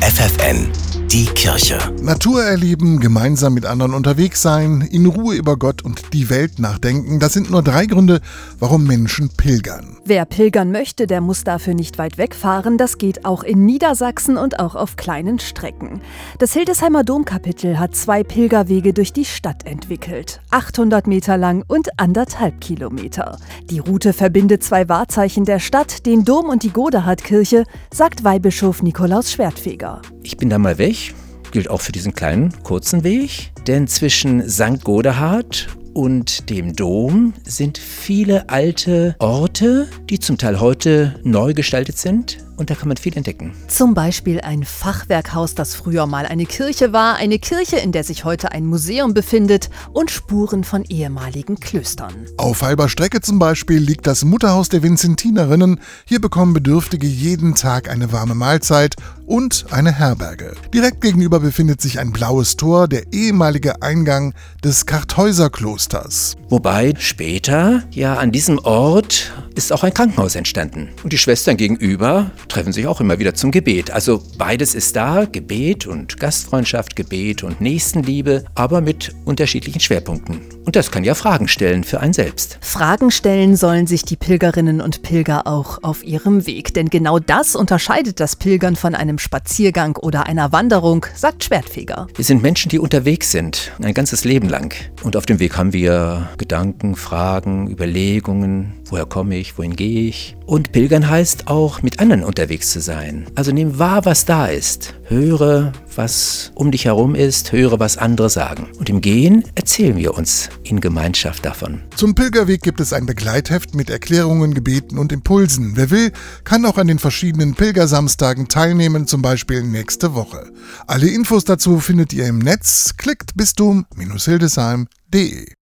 FFN, die Kirche. Natur erleben, gemeinsam mit anderen unterwegs sein, in Ruhe über Gott und die Welt nachdenken, das sind nur drei Gründe, warum Menschen pilgern. Wer pilgern möchte, der muss dafür nicht weit wegfahren. Das geht auch in Niedersachsen und auch auf kleinen Strecken. Das Hildesheimer Domkapitel hat zwei Pilgerwege durch die Stadt entwickelt. 800 Meter lang und anderthalb Kilometer. Die Route verbindet zwei Wahrzeichen der Stadt, den Dom und die Godehardkirche, sagt Weihbischof Nikolaus Schwertfeger. Ich bin da mal weg, gilt auch für diesen kleinen, kurzen Weg, denn zwischen St. Godehard und dem Dom sind viele alte Orte, die zum Teil heute neu gestaltet sind und da kann man viel entdecken. Zum Beispiel ein Fachwerkhaus, das früher mal eine Kirche war, eine Kirche, in der sich heute ein Museum befindet und Spuren von ehemaligen Klöstern. Auf halber Strecke zum Beispiel liegt das Mutterhaus der Vinzentinerinnen. Hier bekommen Bedürftige jeden Tag eine warme Mahlzeit und eine Herberge. Direkt gegenüber befindet sich ein blaues Tor, der ehemalige Eingang des Kartäuserklosters. Wobei später, ja, an diesem Ort ist auch ein Krankenhaus entstanden. Und die Schwestern gegenüber treffen sich auch immer wieder zum Gebet. Also beides ist da, Gebet und Gastfreundschaft, Gebet und Nächstenliebe, aber mit unterschiedlichen Schwerpunkten. Und das kann ja Fragen stellen für einen selbst. Fragen stellen sollen sich die Pilgerinnen und Pilger auch auf ihrem Weg. Denn genau das unterscheidet das Pilgern von einem Spaziergang oder einer Wanderung, sagt Schwertfeger. Wir sind Menschen, die unterwegs sind, ein ganzes Leben lang. Und auf dem Weg haben wir Gedanken, Fragen, Überlegungen. Woher komme ich? Wohin gehe ich? Und Pilgern heißt auch, mit anderen unterwegs zu sein. Also nimm wahr, was da ist. Höre, was um dich herum ist, höre, was andere sagen. Und im Gehen erzählen wir uns in Gemeinschaft davon. Zum Pilgerweg gibt es ein Begleitheft mit Erklärungen, Gebeten und Impulsen. Wer will, kann auch an den verschiedenen Pilgersamstagen teilnehmen, zum Beispiel nächste Woche. Alle Infos dazu findet ihr im Netz. Klickt bistum-hildesheim.de